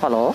hello